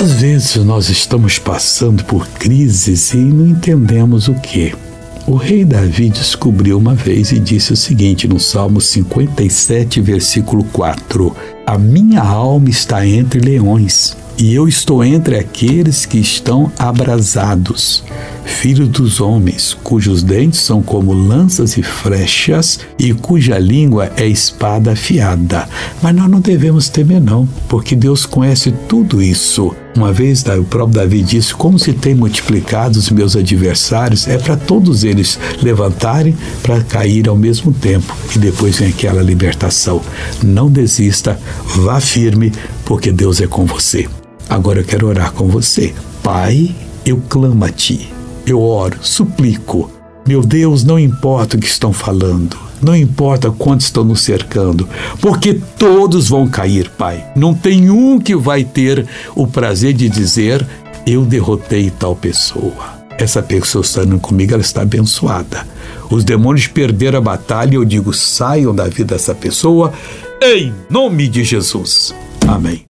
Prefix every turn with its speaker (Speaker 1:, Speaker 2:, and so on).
Speaker 1: Às vezes nós estamos passando por crises e não entendemos o que. O rei Davi descobriu uma vez e disse o seguinte no Salmo 57, versículo 4: A minha alma está entre leões, e eu estou entre aqueles que estão abrasados filho dos homens, cujos dentes são como lanças e flechas e cuja língua é espada afiada. Mas nós não devemos temer, não, porque Deus conhece tudo isso. Uma vez o próprio Davi disse: Como se tem multiplicado os meus adversários, é para todos eles levantarem para cair ao mesmo tempo. E depois vem aquela libertação. Não desista, vá firme, porque Deus é com você. Agora eu quero orar com você. Pai, eu clamo a Ti eu oro, suplico. Meu Deus, não importa o que estão falando, não importa quantos estão nos cercando, porque todos vão cair, Pai. Não tem um que vai ter o prazer de dizer: Eu derrotei tal pessoa. Essa pessoa estando comigo, ela está abençoada. Os demônios perderam a batalha, eu digo: saiam da vida dessa pessoa, em nome de Jesus. Amém.